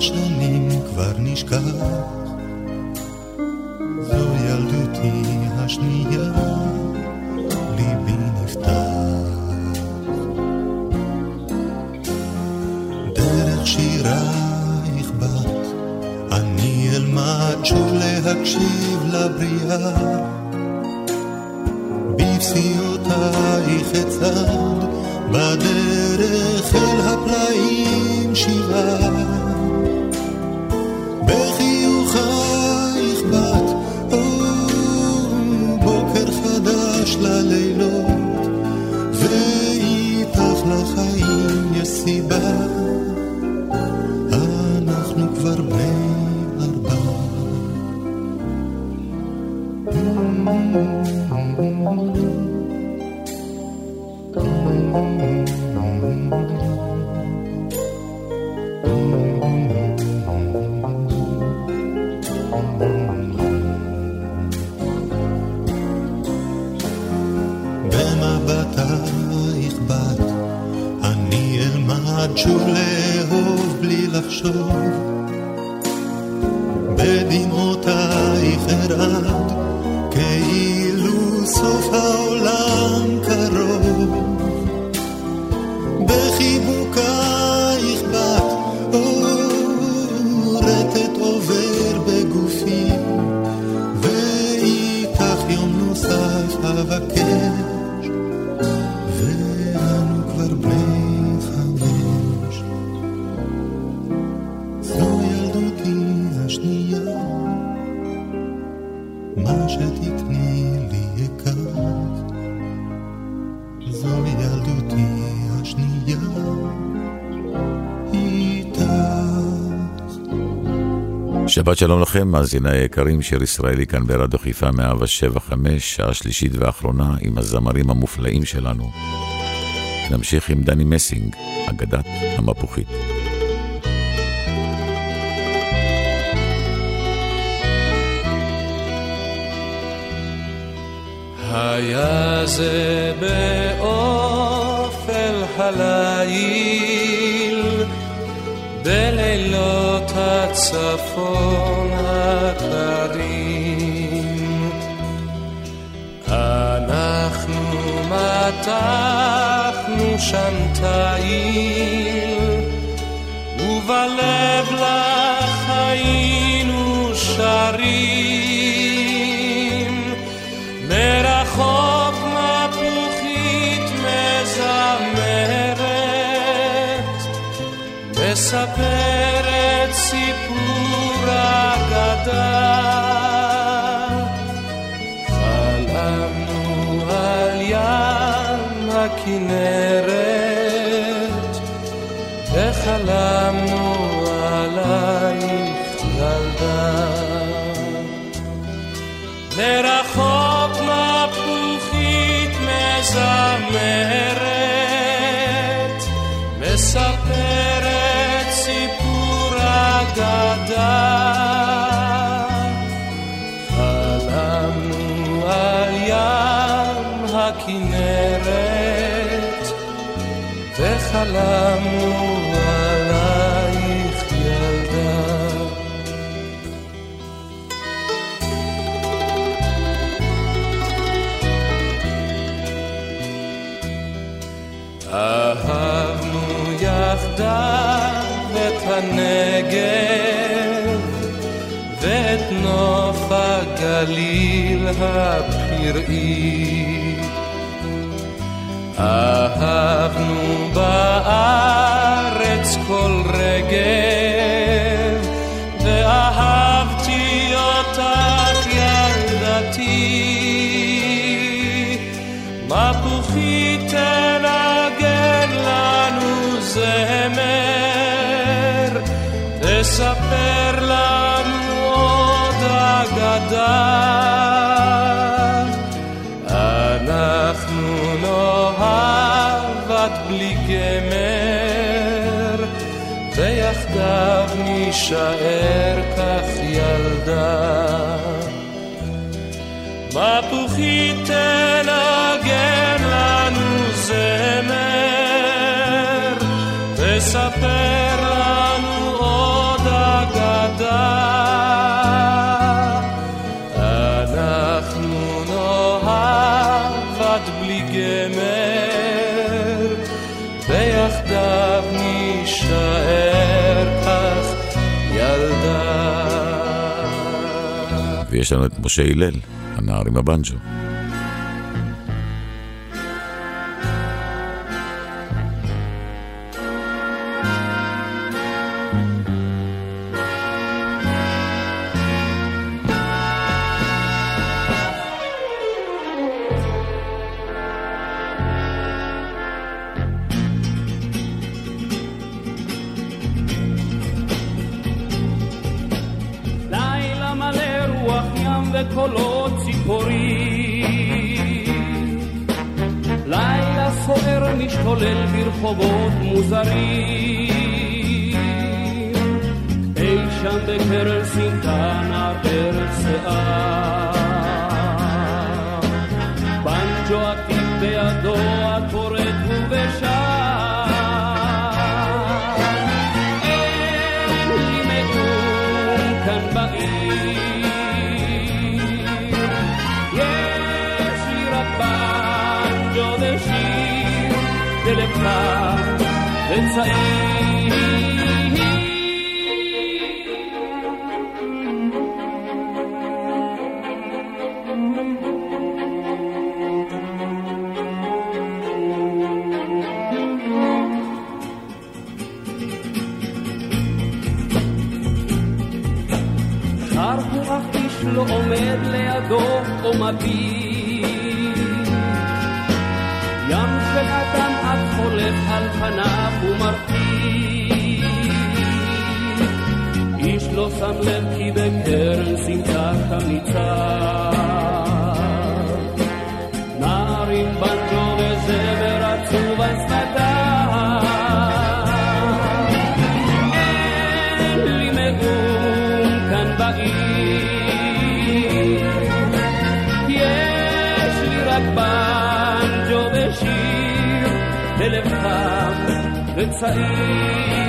השנים כבר נשכח. שבת שלום לכם, מאזיני היקרים, שיר ישראלי כאן ברדיו חיפה 175, שעה שלישית ואחרונה עם הזמרים המופלאים שלנו. נמשיך עם דני מסינג, אגדת המפוחית. היה זה באופל הליל בלילות הצפון הקרים. אנחנו מתחנו שם תאיל ובלב לך היינו שרים מספרת סיפור אגדה. חלמנו על ים הכנרת, וחלמנו עלייך ילדה. חלמנו עלייך ילדה. אהבנו יחדיו את הנגב ואת נוף הגליל הפראי. אהבנו בארץ כל רגב, ואהבתי אותך ילדתי. מפוחית תנגן לנו זמר, תספר תישאר כך ילדה. יש לנו את משה הלל, הנער עם הבנג'ו. pensaría.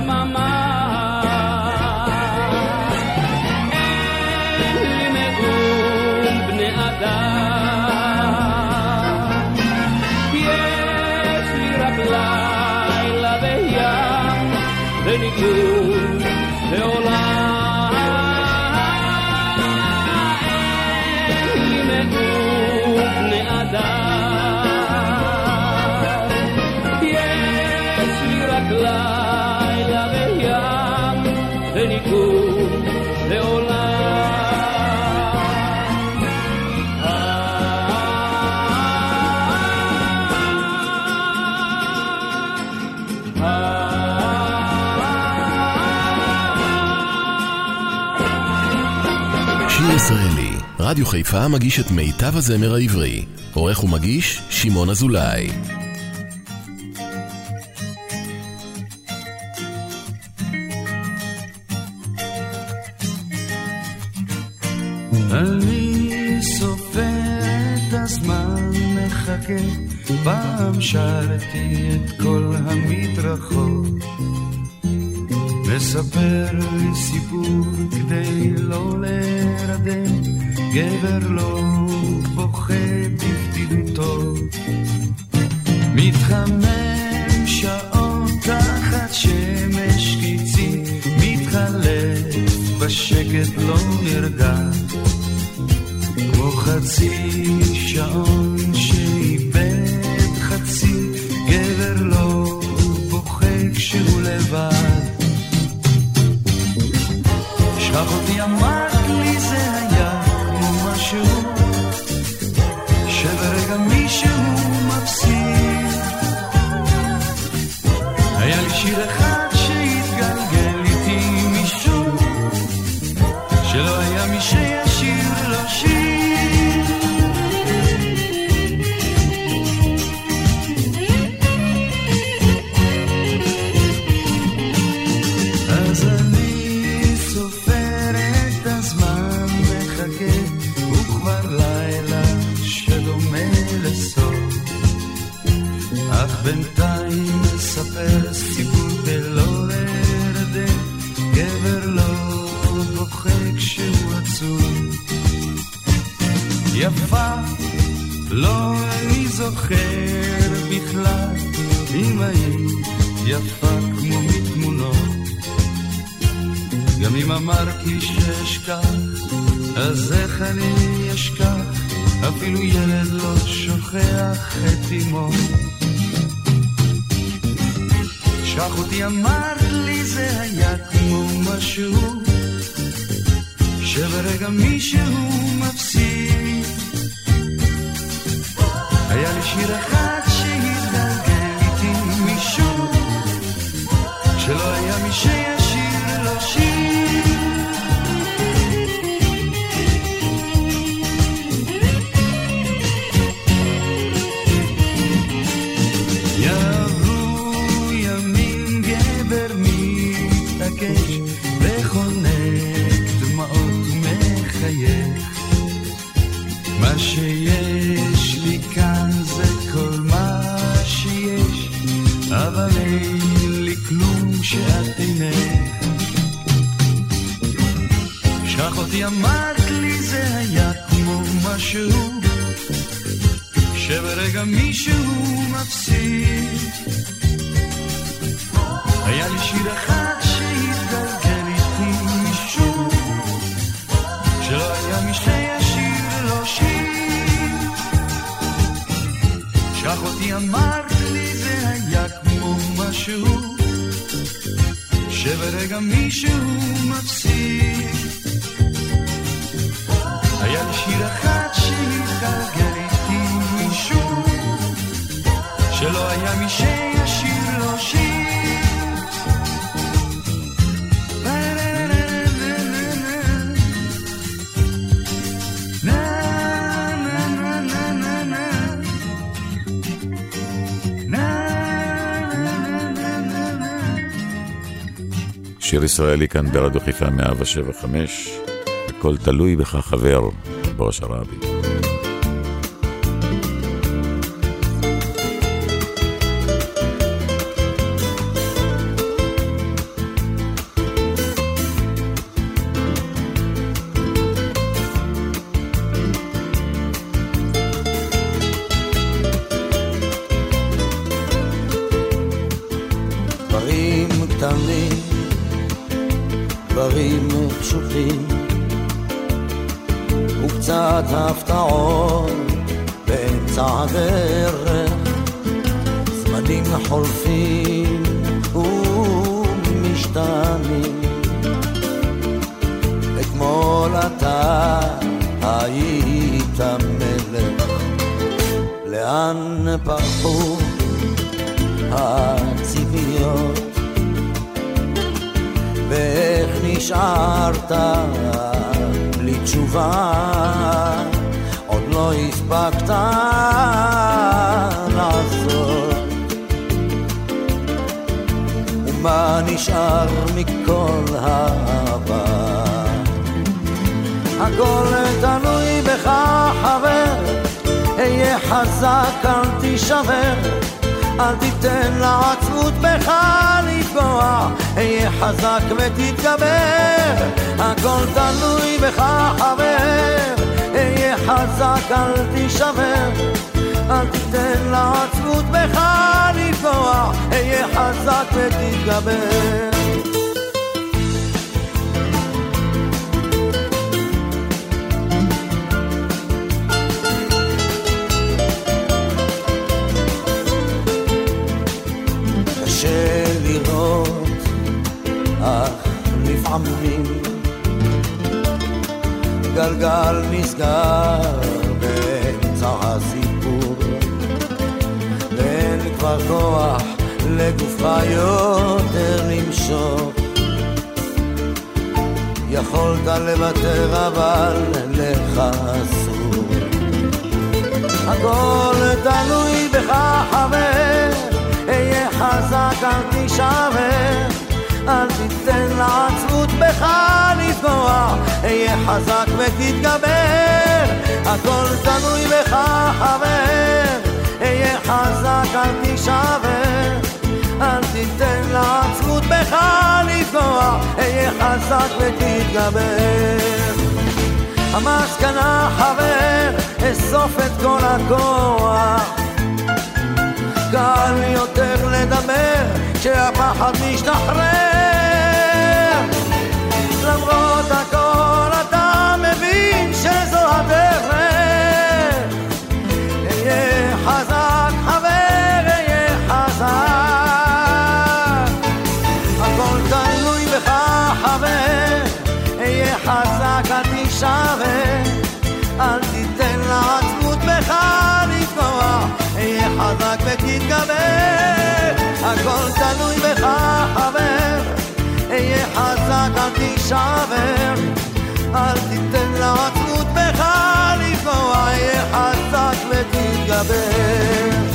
my mind. שיר ישראלי, רדיו חיפה מגיש את מיטב הזמר העברי. עורך ומגיש, שמעון אזולאי. אני סופר את הזמן, מחכה, פעם שרתי את כל המדרכות. מספר לי סיפור כדי לא להירדם, גבר לא בוכה בבדידותו. מתחמם שעות תחת שמש קיצית, מתחלף בשקט לא נרגש. כמו חצי שעון amar. זוכר בכלל, אם היית יפה כמו מתמונות. גם אם אמרתי שאשכח, אז איך אני אשכח? אפילו ילד לא שוכח את אמו. שכח אותי אמרת לי זה היה כמו משהו שברגע מישהו מפסיד. היה לי שיר אחד שהתגלגל איתי משום שלא היה מי שישיר אותי אמרת לי זה היה כמו משהו שברגע מישהו מפסיד. היה לי שיר אחד שהתגלגל איתי משום שלא היה מי שישיר לו שיר. שכח אותי אמרת לי זה היה כמו משהו שברגע מישהו מפסיד היה מי שישיר לו שיר שיר ישראלי כאן ברדיו חיפה 175, הכל תלוי בך חבר, בראש הרבי. חזק אל תישבר, אל תיתן לעצמות בך לפגוע, אהיה חזק ותתגבר. גלגל נסגר באמצע הסיפור. ואין כבר כוח לגופך יותר למשוך. יכולת לוותר אבל לך אסור. הכל תלוי בך חבר. אהיה חזק אל תישבר אל תיתן לעצבות בך לפגוע, אהיה חזק ותתגבר, הכל תלוי בך חבר, אהיה חזק אל תישבר, אל תיתן לעצבות בך לפגוע, אהיה חזק ותתגבר. המסקנה חבר, אסוף את כל הכוח. קל יותר לדבר כשהפחד משתחרר. למרות הכל אתה מבין שזו הדרך. אהיה חזק חבר, אהיה חזק. הכל תלוי בך חבר, אהיה חזק אל תישבר אל תיתן לעצמות בך לפגוע. אהיה חזק חזק אל תיתן לעצמות בך לפגוע, אהיה חזק ותתגבר.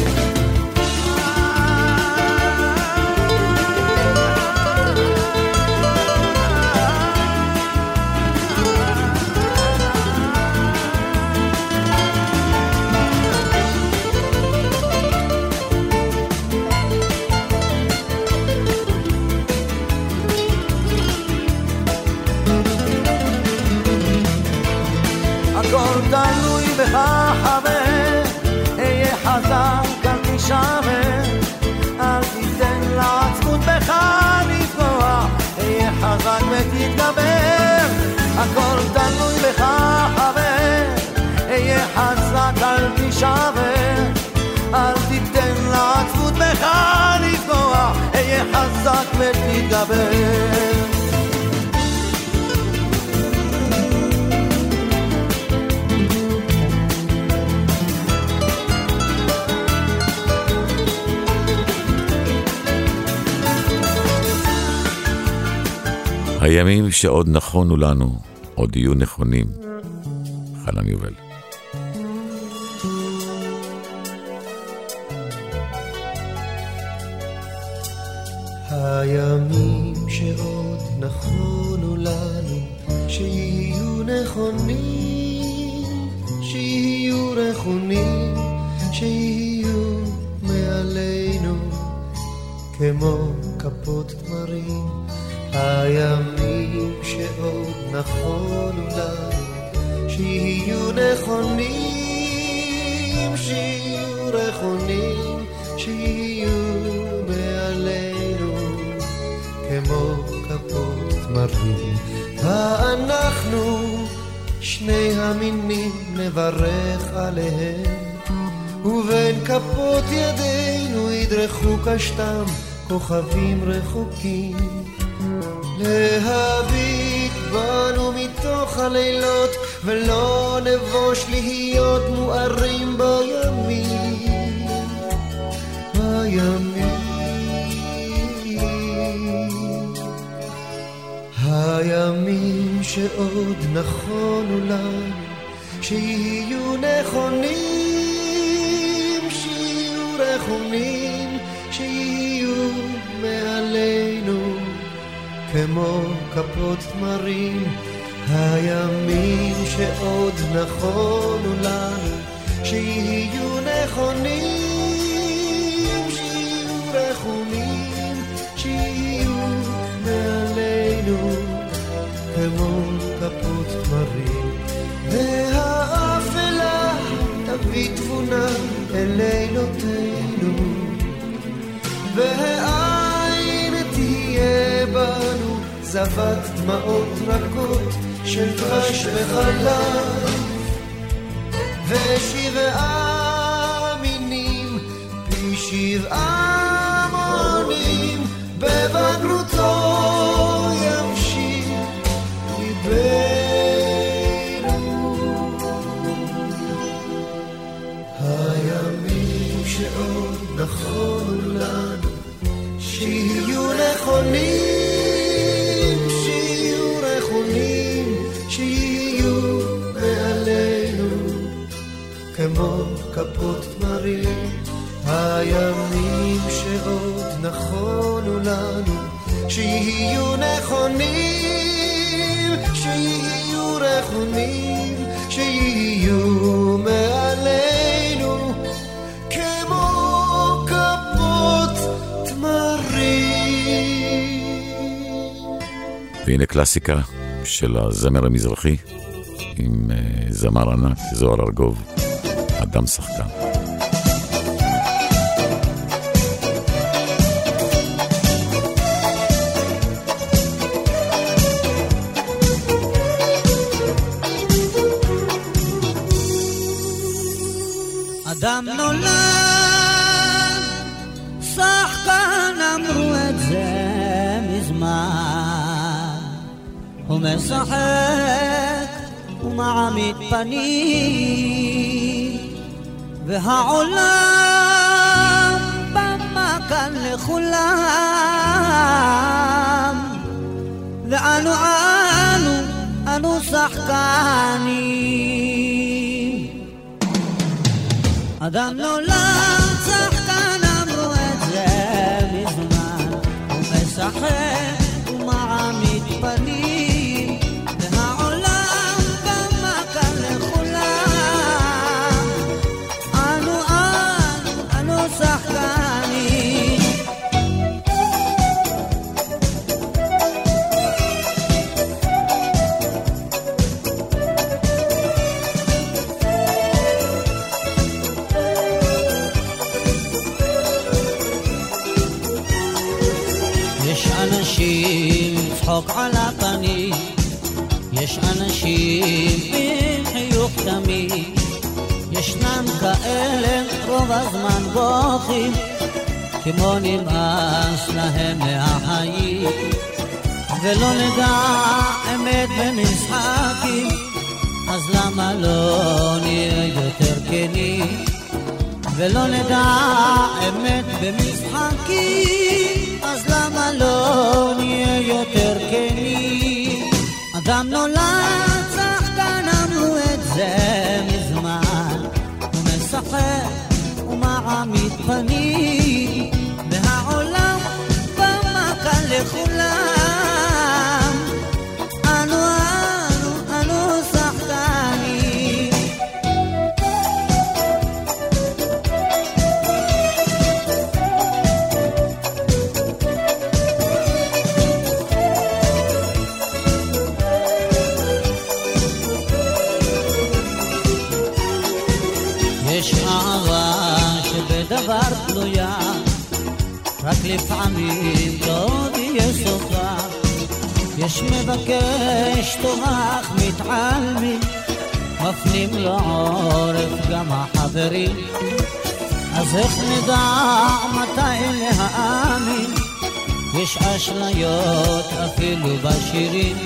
ותתגבר. הימים שעוד נכונו לנו, עוד יהיו נכונים. חנן יובל. הימים רכונים, שיהיו מעלינו, כמו כפות תמרים, הימים שעוד נכונו לנו, שיהיו נכונים, שיהיו רכונים, שיהיו מעלינו, כמו כפות תמרים. ואנחנו, שני המינים, נברך עליהם, ובין כפות ידינו ידרכו קשתם כוכבים רחוקים. להביט בנו מתוך הלילות, ולא נבוש להיות מוארים בימים. בימים. הימים שעוד נכונו לנו, שיהיו נכונים, שיהיו רחומים, שיהיו מעלינו, כמו כפות תמרים, הימים שעוד נכונו לנו, שיהיו נכונים, שיהיו רחומים, שיהיו מעלינו, כמו כפות תמרים. והאפלה תביא תבונה אל לילותינו, והעין תהיה בנו זבת דמעות רכות של דבש וחלב, ושבעה מינים פי שבעה מונים בבגרותו שעוד נכונו לנו, שיהיו נכונים, שיהיו רכונים, שיהיו מעלינו, כמו כפות תמרים. הימים שעוד נכונו לנו, שיהיו נכונים, שיהיו רכונים, שיהיו והנה קלאסיקה של הזמר המזרחי עם אה, זמר ענק, זוהר ארגוב, אדם שחקן. הוא משחק ומעמיד פנים, והעולם במה כאן לכולם. ואנו אנו, אנו שחקנים. אדם נולד שחקן אמרו את זה מזמן הוא משחק ומעמיד כמו נמאס להם מהחיים, ולא נדע אמת במשחקים, אז למה לא נהיה יותר כנים? ולא נדע אמת במשחקים, אז למה לא נהיה יותר כנים? אדם נולד שחקן אמרו את זה מזמן, הוא משחק ומעמיד פנים, והעולם במה כאן לכולם. מבקש טורח מתעלמים, מפנים לו עורף גם החברים. אז איך נדע מתי להאמין? יש אשליות אפילו בשירים.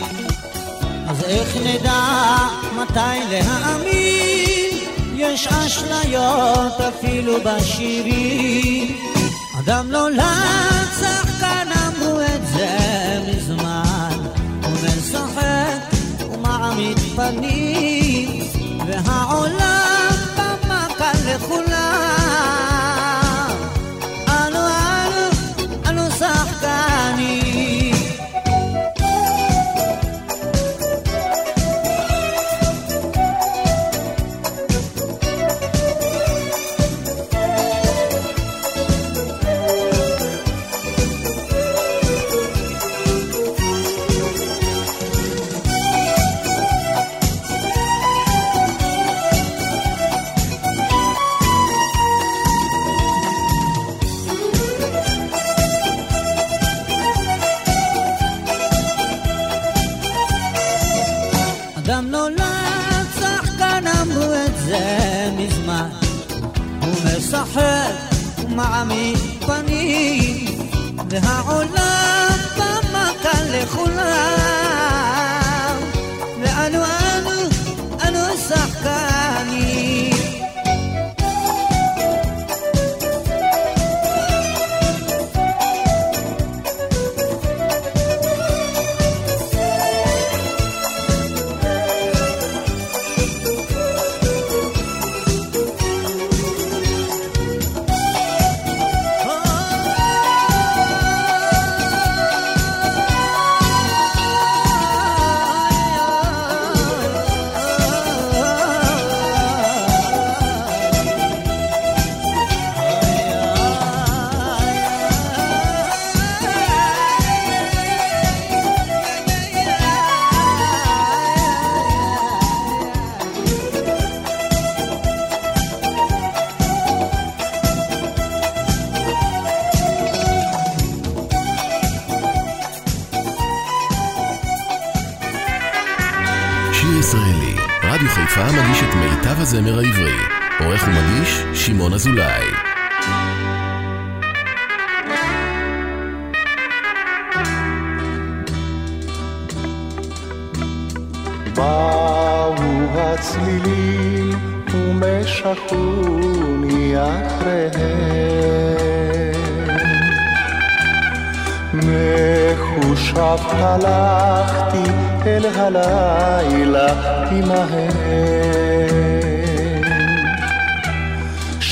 אז איך נדע מתי להאמין? יש אשליות אפילו בשירים. אדם נולד שחקן אמרו את זה משחק ומעמיד פנים, והעולם במכה לכולם. הזמר העברי. עורך ומגיש, שמעון אזולאי. באו הצלילים ומשכוני אחריהם. מחושב הלכתי אל הלילה עמהם.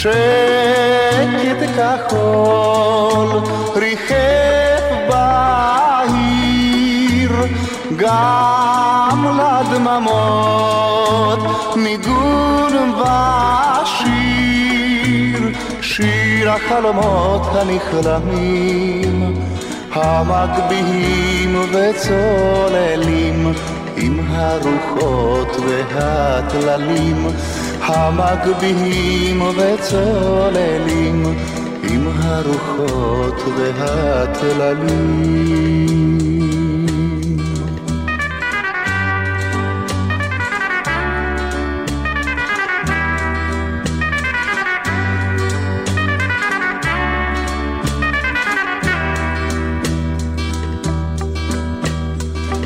שקט כחול ריחף בעיר גם לדממות ניגון ושיר שיר החלומות הנכלמים המגביהים וצוללים עם הרוחות והטללים המגביהים וצוללים עם הרוחות והטללים.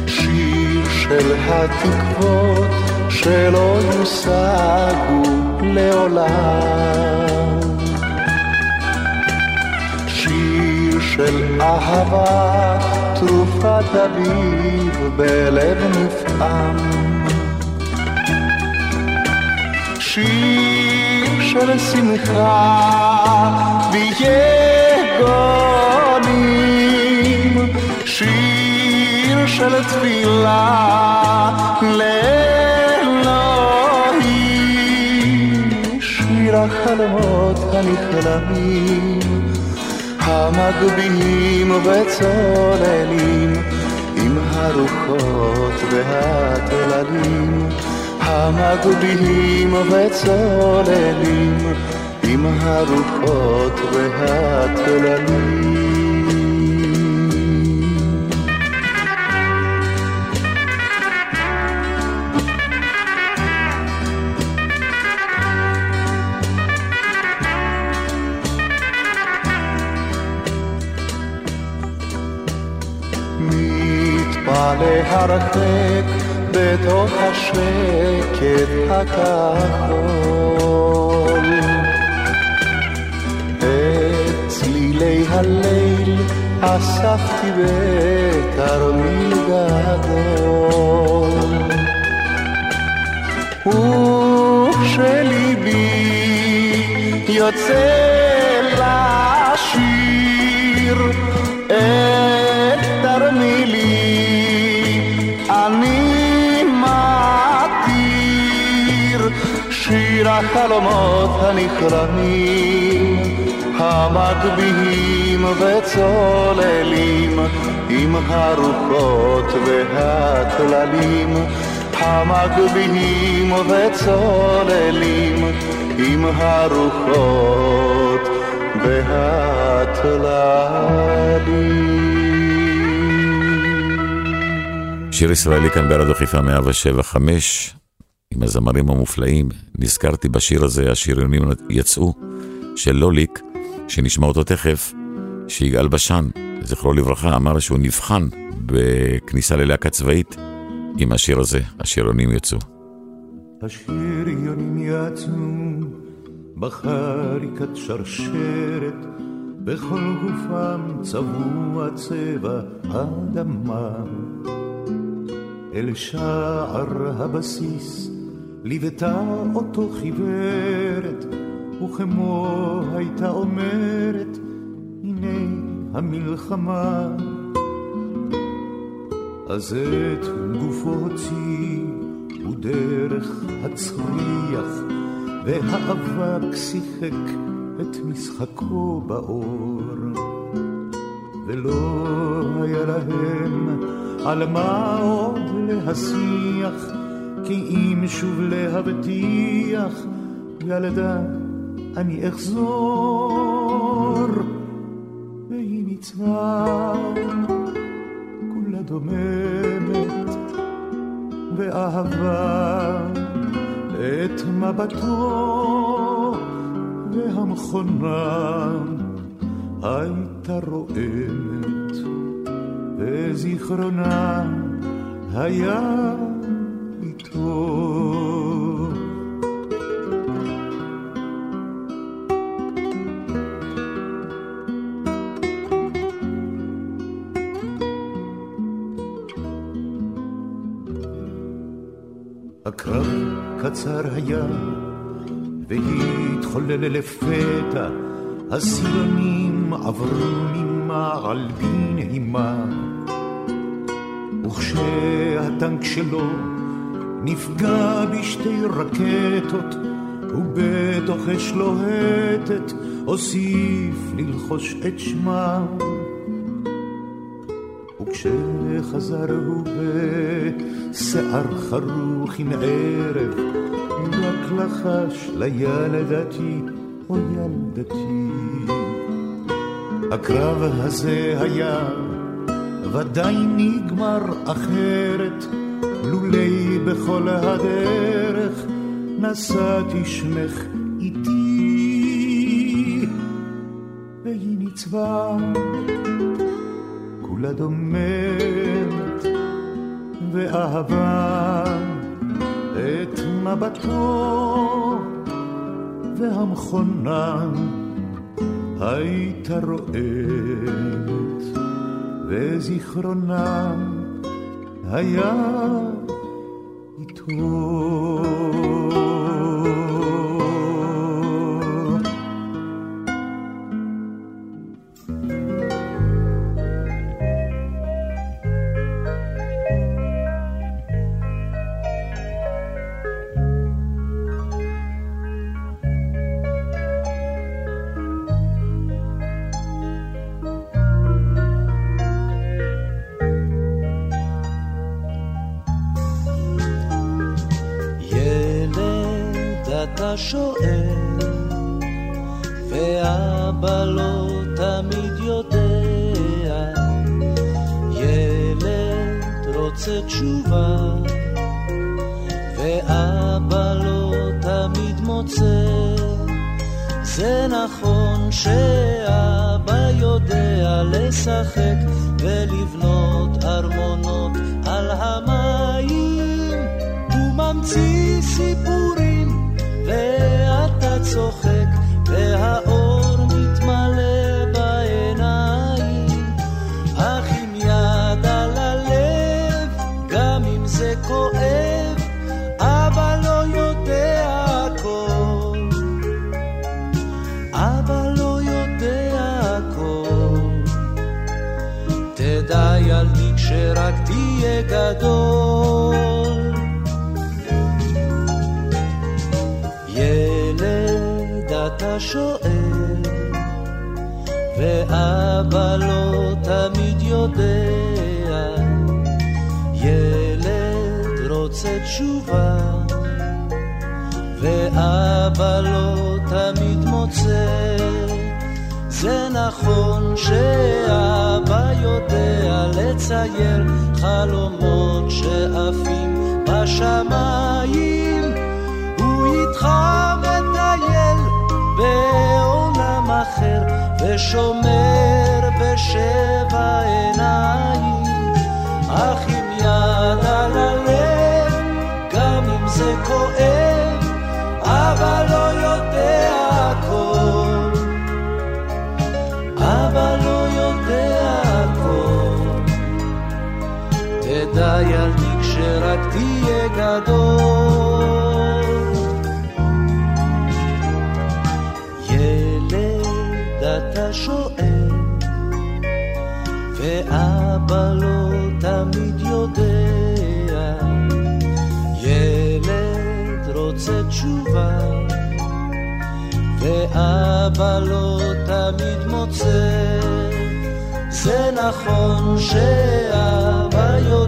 שיר של התקוות שלא יושגו לעולם. שיר של אהבה, תרופת אביב בלב נפעם. שיר של שמחה ויגונים, שיר של תפילה החלומות הנכלמים, המגביהים וצוללים, עם הרוחות והטללים, המגביהים וצוללים, עם הרוחות והטללים. הרחק בתוך השקט הכחול. את צלילי הליל אספתי בתרמיל גדול. וכשליבי יוצא לשיר את שיר החלומות הנכרמים, המגביהים וצוללים, עם הרוחות והטללים, המגביהים וצוללים, עם הרוחות והטללים. שיר ישראלי כאן בארץ החיפה 107 5 מהזמרים המופלאים, נזכרתי בשיר הזה, השריונים יצאו, של לוליק, שנשמע אותו תכף, שיגאל בשן, זכרו לברכה, אמר שהוא נבחן בכניסה ללהקה צבאית עם השיר הזה, השריונים יצאו. השריונים יצאו בחריקת שרשרת, בכל גופם צבוע צבע אדמה. אל שער הבסיס ליוותה אותו חיוורת, וכמו הייתה אומרת, הנה המלחמה. אז את גופו הוציא, ודרך הצריח והאבק שיחק את משחקו באור. ולא היה להם על מה עוד להשיח, כי אם שוב להבטיח, ילדה, אני אחזור. והיא ניצבה, כולה דוממת, ואהבה את מבטו, והמכונה הייתה רועמת, וזיכרונה היה איתו. הקרב קצר היה, והתחולל לפתע, הסילונים עברו ממעל בנעימה. וכשהטנק שלו נפגע בשתי רקטות, ובתוך אש לוהטת הוסיף ללחוש את שמם. וכשחזר הוא בשיער חרוך עם ערב, רק לחש לילדתי, או ילדתי. הקרב הזה היה ודאי נגמר אחרת, לולי בכל הדרך נשאתי שמך איתי, והיא ניצבה כולה דוממת ואהבה את מבטו והמכונה הייתה רועמת וזיכרונה היה tod. שואל, ואבא לא תמיד יודע. ילד רוצה תשובה, ואבא לא תמיד מוצא. זה נכון שאבא גדול אתה שואל, ואבא לא תמיד יודע. ילד רוצה תשובה, ואבא לא תמיד מוצא. זה נכון שאבא יודע לצייר חלומות שעפים בשמיים, הוא איתך בעולם אחר ושומר בשבע עיניים. אך עם יד על הלב גם אם זה כואב ילדי כשרק תהיה גדול שואל, ואבא לא תמיד יודע. ילד רוצה תשובה, ואבא לא תמיד מוצא. זה נכון שאבא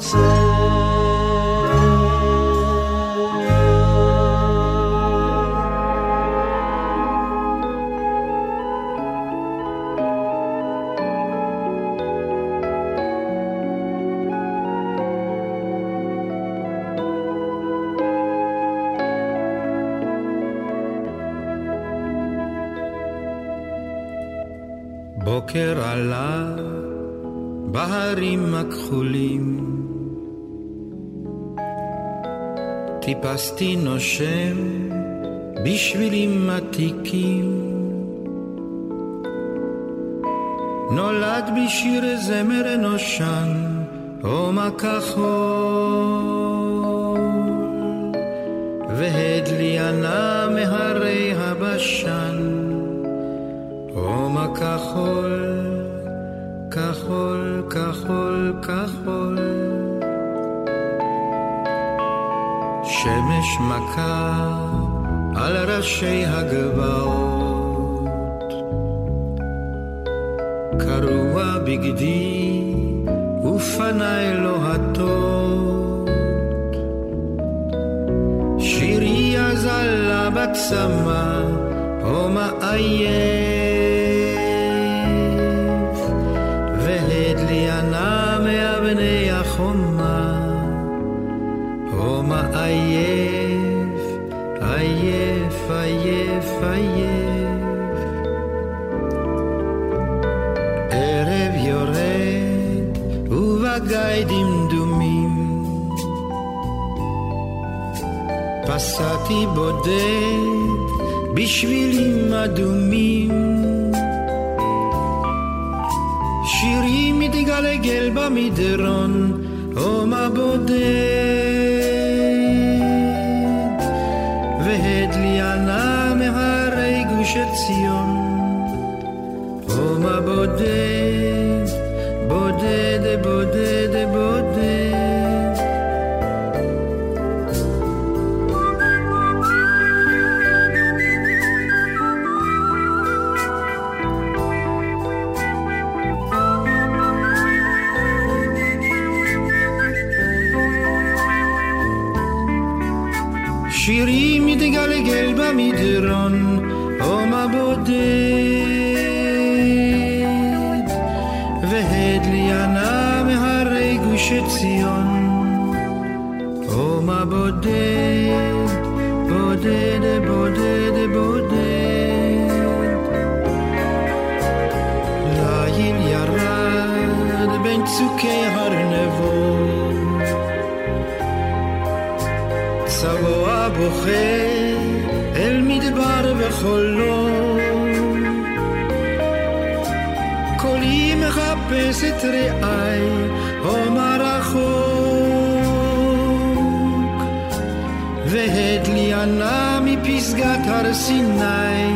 תמיד טיפסתי נושם בשבילים עתיקים נולד בשיר זמר נושן הומה כחול והדלי ענה מהרי הבשן הומה כחול, כחול, כחול, כחול. שמש מכה על ראשי הגבעות. קרוע בגדי ופניי לוהטות. שירי אזלה בצמא, הומה עייף. פסעתי בודד בשבילים אדומים. שירי מתגלגל במדרון, הומה בודד, והדלי ענה מהרי גוש עציון, מה בודד, צוקי הרנבות צבוע בוכה אל מדבר וחולו קולי מחפש את רעי הומה רחוק והד לי ענה מפסגת הר סיני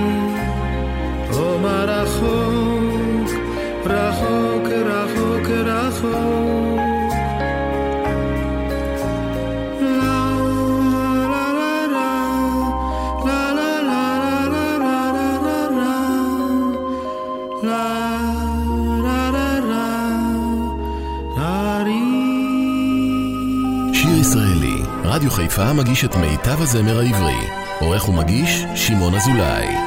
הומה רחוק שיר ישראלי, רדיו חיפה מגיש את מיטב הזמר העברי. עורך ומגיש, שמעון אזולאי.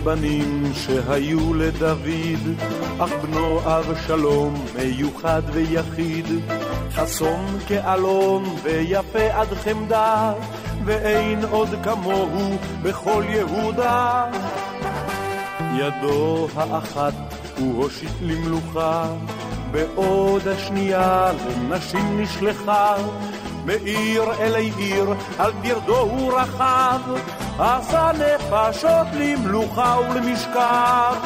הבנים שהיו לדוד, אך בנו אבשלום מיוחד ויחיד, חסון כאלון ויפה עד חמדה, ואין עוד כמוהו בכל יהודה. ידו האחת הוא הושיט למלוכה, בעוד השנייה לנשים נשלחה. מעיר אלי עיר, על גרדו הוא רכב, עשה נפשות למלוכה ולמשכב.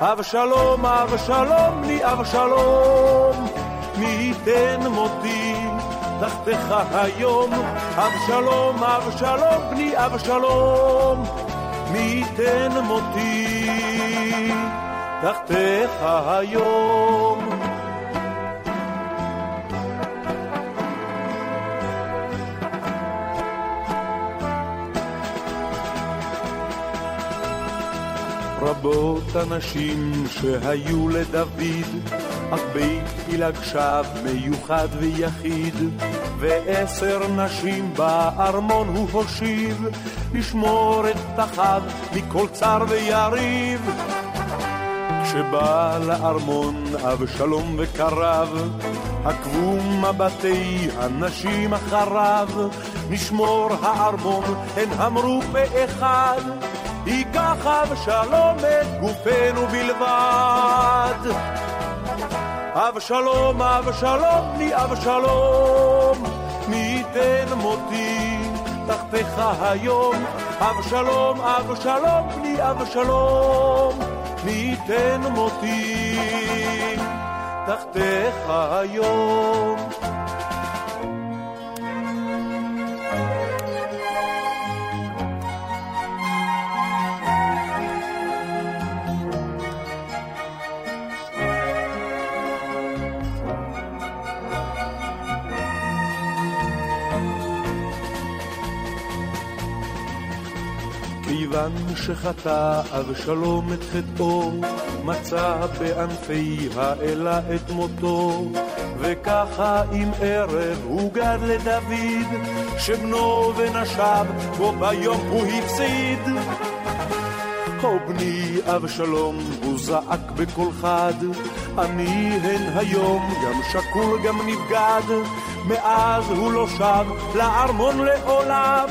אבשלום, אבשלום, בני אבשלום, מי ייתן מותי תחתיך היום. אבשלום, אבשלום, בני אבשלום, מי ייתן מותי תחתיך היום. רבות הנשים שהיו לדוד, אך בית פילג שב מיוחד ויחיד, ועשר נשים בארמון הוא הושיב, לשמור את פחד מכל צר ויריב. כשבא לארמון אבשלום וקרב, עקבו מבטי הנשים אחריו, נשמור הארמון, הן אמרו באחד. ייקח אבשלום את גופנו בלבד. אבשלום, אבשלום, בני אבשלום, מי ייתן מותי תחתיך היום. אבשלום, אבשלום, בני אבשלום, מי ייתן מותי תחתיך היום. כיוון שחטא אבשלום את חטאו, מצא בענפי האלה את מותו. וככה עם ערב הוגד לדוד, שבנו ונשב בו ביום הוא הפסיד. הו בני אבשלום, הוא זעק בקול חד, אני הן היום גם שקול גם נבגד, מאז הוא לא שב לארמון לעולם.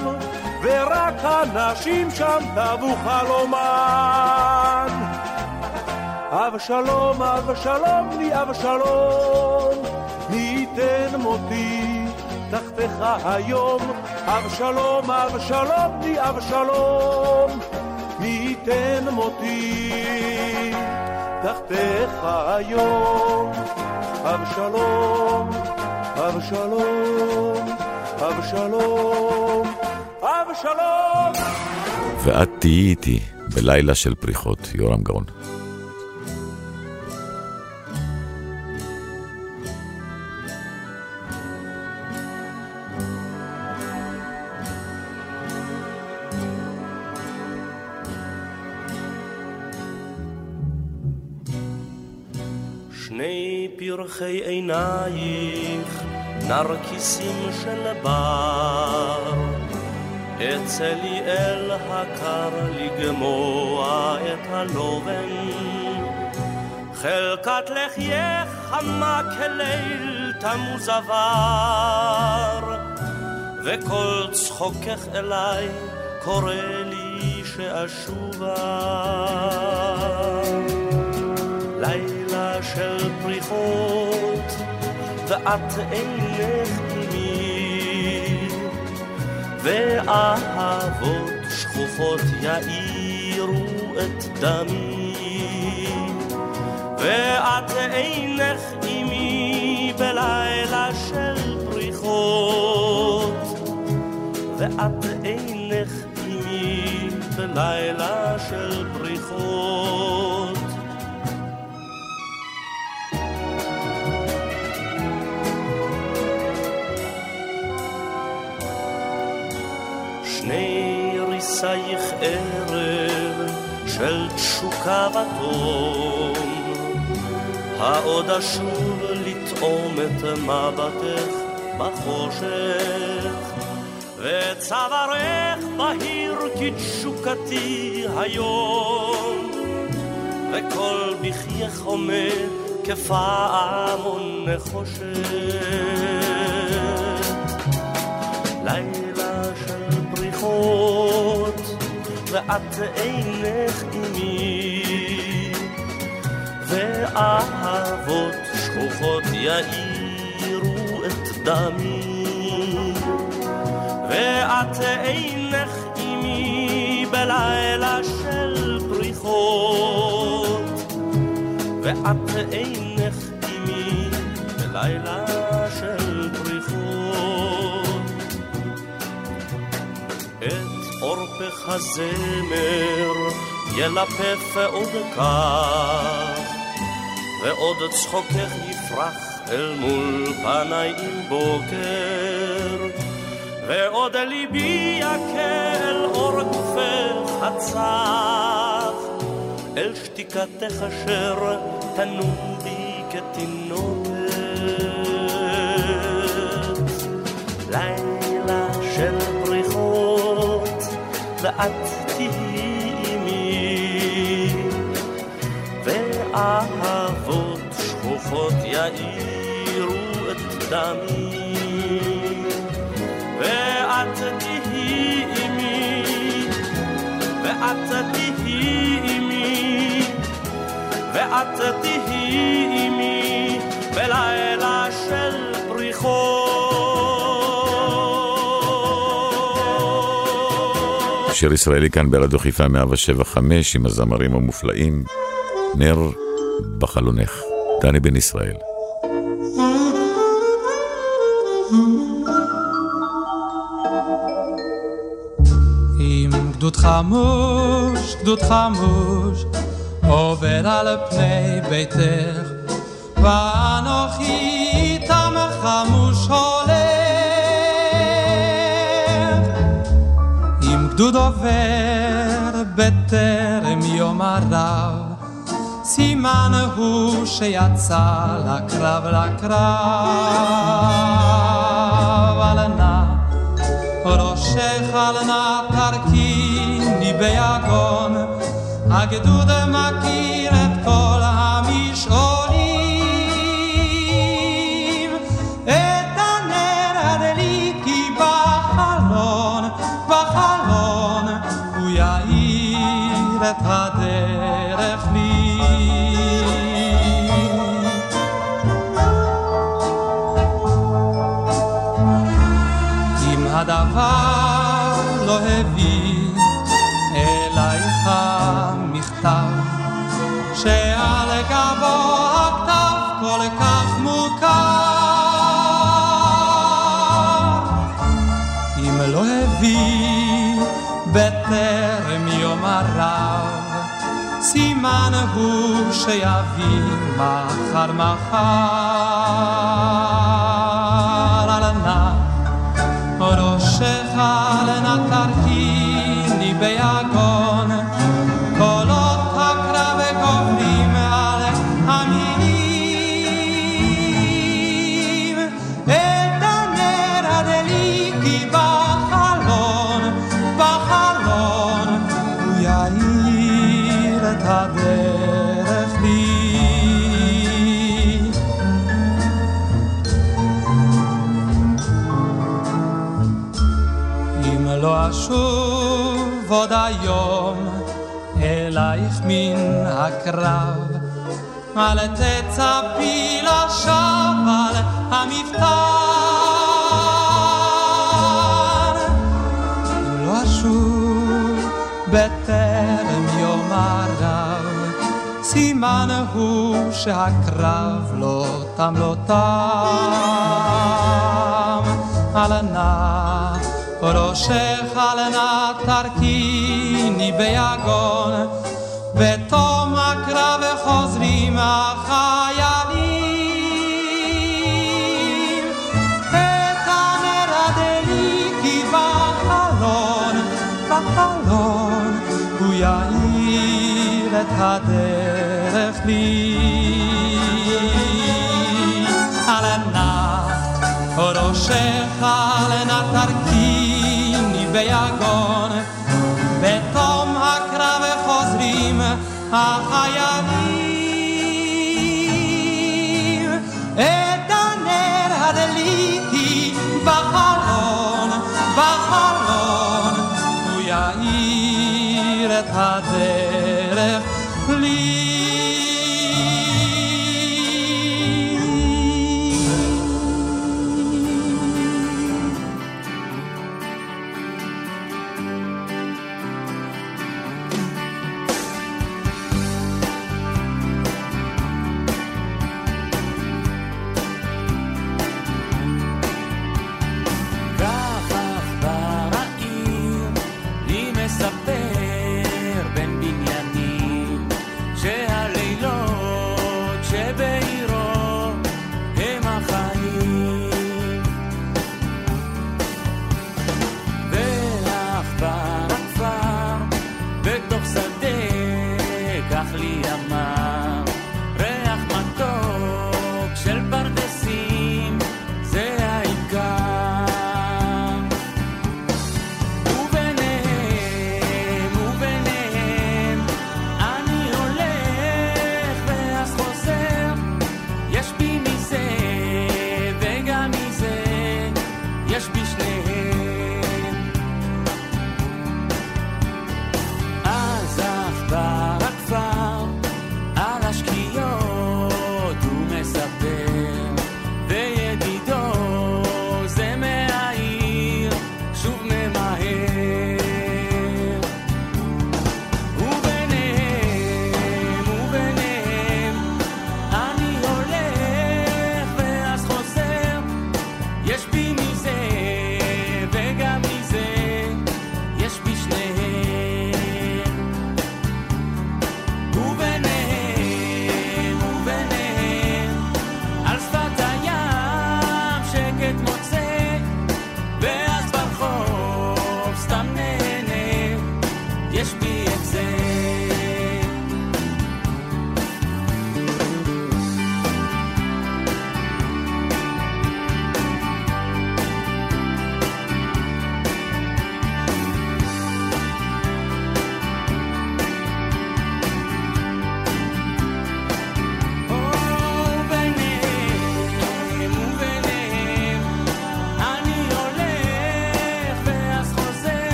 ורק הנשים שם טבו חלומן. אבשלום, אבשלום, בני אבשלום, מי ייתן מותי תחתיך היום. אבשלום, אבשלום, בני אבשלום, מי ייתן מותי תחתיך היום. אבשלום, אבשלום, אבשלום, אבשלום. ואת תהיי איתי בלילה של פריחות, יורם גאון. פרחי עינייך, נרקיסים של בר. אצא לי אל הקר לגמוע את הלובן, חלקת לחייך חמה כליל תמוז עבר, וכל צחוקך אליי קורא לי שאשובה. לילה של פריחות, ואת אינך ואהבות שכוחות יאירו את דמי, ואת אינך עימי בלילה של פריחות, ואת אינך עימי בלילה של פריחות. ערב של תשוקה ותום, העוד אשוב לטעום את מבטך בחושך, וצווארך בהיר כתשוקתי היום, וכל בחייך עומד כפעמון נחושת. לילה של פריחות, ואת אינך עימי, ואהבות שכוחות יאירו את דמי, ואת אינך עימי בלילה של פריחות, ואת אינך עימי בלילה עורפך הזמר ילפף עוד כך, ועוד צחוקך יפרח אל מול פניי עם בוקר, ועוד ליבי אל אור גופך הצח, אל שתיקתך אשר תנום בי כתינוקת. לילה ואת תהיי עימי, ואהבות שכוחות יאירו את דמי, ואת תהיי עימי, ואת תהיי עימי, ואת תהיי עימי, בלילה של פריחות. שיר ישראלי כאן ברדיו חיפה 175 עם הזמרים המופלאים, נר בחלונך, דני בן ישראל. עם גדוד חמוש, גדוד חמוש, עובר על פני ביתך, ואנוכי אם גדוד עובר בטרם יום הרב, סימן הוא שיצא לקרב לקרב, על נא ראשך על נא תרכיני ביגון, הגדוד מכיר סימן הוא שיביא מחר מחר אשוב עוד היום אלייך מן הקרב אל תצפי לשווא על המבטר אם לא אשוב בטרם הרב סימן הוא שהקרב לא תם לא תם על נא ראשך נא תרכיני ביגון, בתום הקרב חוזרים החיילים. בחלון, בחלון, הוא יאיר את הדרך לי. על נא ראשך נא תרכיני ביגון, בתום הקרב חוזרים החיילים. את הנר הדליתי בחלון, בחלון, הוא יאיר את הדרך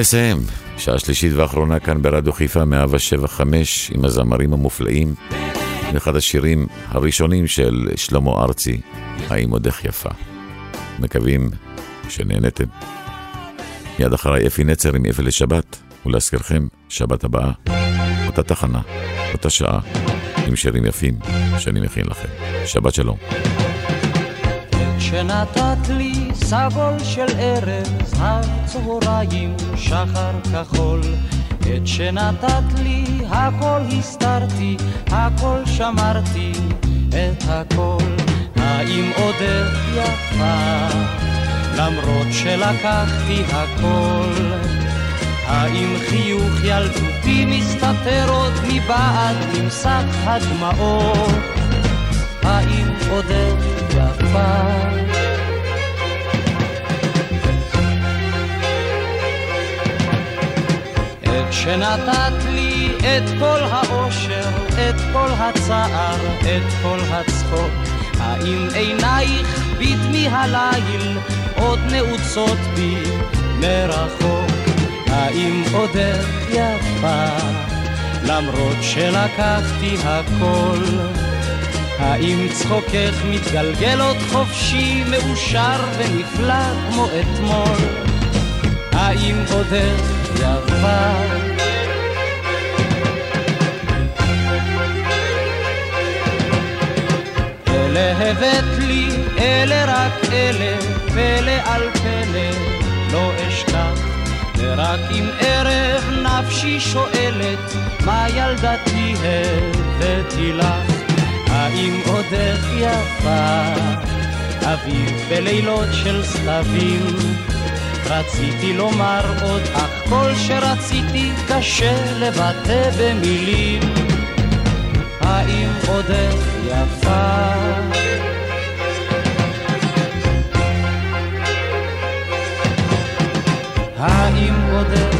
ונסיים, שעה שלישית ואחרונה כאן ברדיו חיפה 175 עם הזמרים המופלאים. אחד השירים הראשונים של שלמה ארצי, האם עודך יפה. מקווים שנהנתם. מיד אחריי אפי נצר עם אפי לשבת, ולהזכירכם, שבת הבאה, אותה תחנה, אותה שעה, עם שירים יפים שאני מכין לכם. שבת שלום. שנתת לי סבול של ארז, הצהריים, שחר כחול. את שנתת לי, הכל הסתרתי, הכל שמרתי, את הכל. האם עודך יפה, למרות שלקחתי הכל? האם חיוך ילדותי מסתתר עוד מבעד ממסך הדמעות? האם עודך יפה? שנתת לי את כל האושר, את כל הצער, את כל הצחוק. האם עינייך בדמי הליל עוד נעוצות בי מרחוק? האם עודך יפה, למרות שלקחתי הכל? האם צחוקך מתגלגל עוד חופשי, מאושר ונפלא כמו אתמול? האם עודך יפה? אלה הבאת לי, אלה רק אלה, פלא על פלא, לא אשכח. ורק אם ערב נפשי שואלת, מה ילדתי הבאתי לך? האם עודך יפה? אביב בלילות של סתבים. רציתי לומר עוד, אך כל שרציתי קשה לבטא במילים. האם עודך יפה? האם עודך?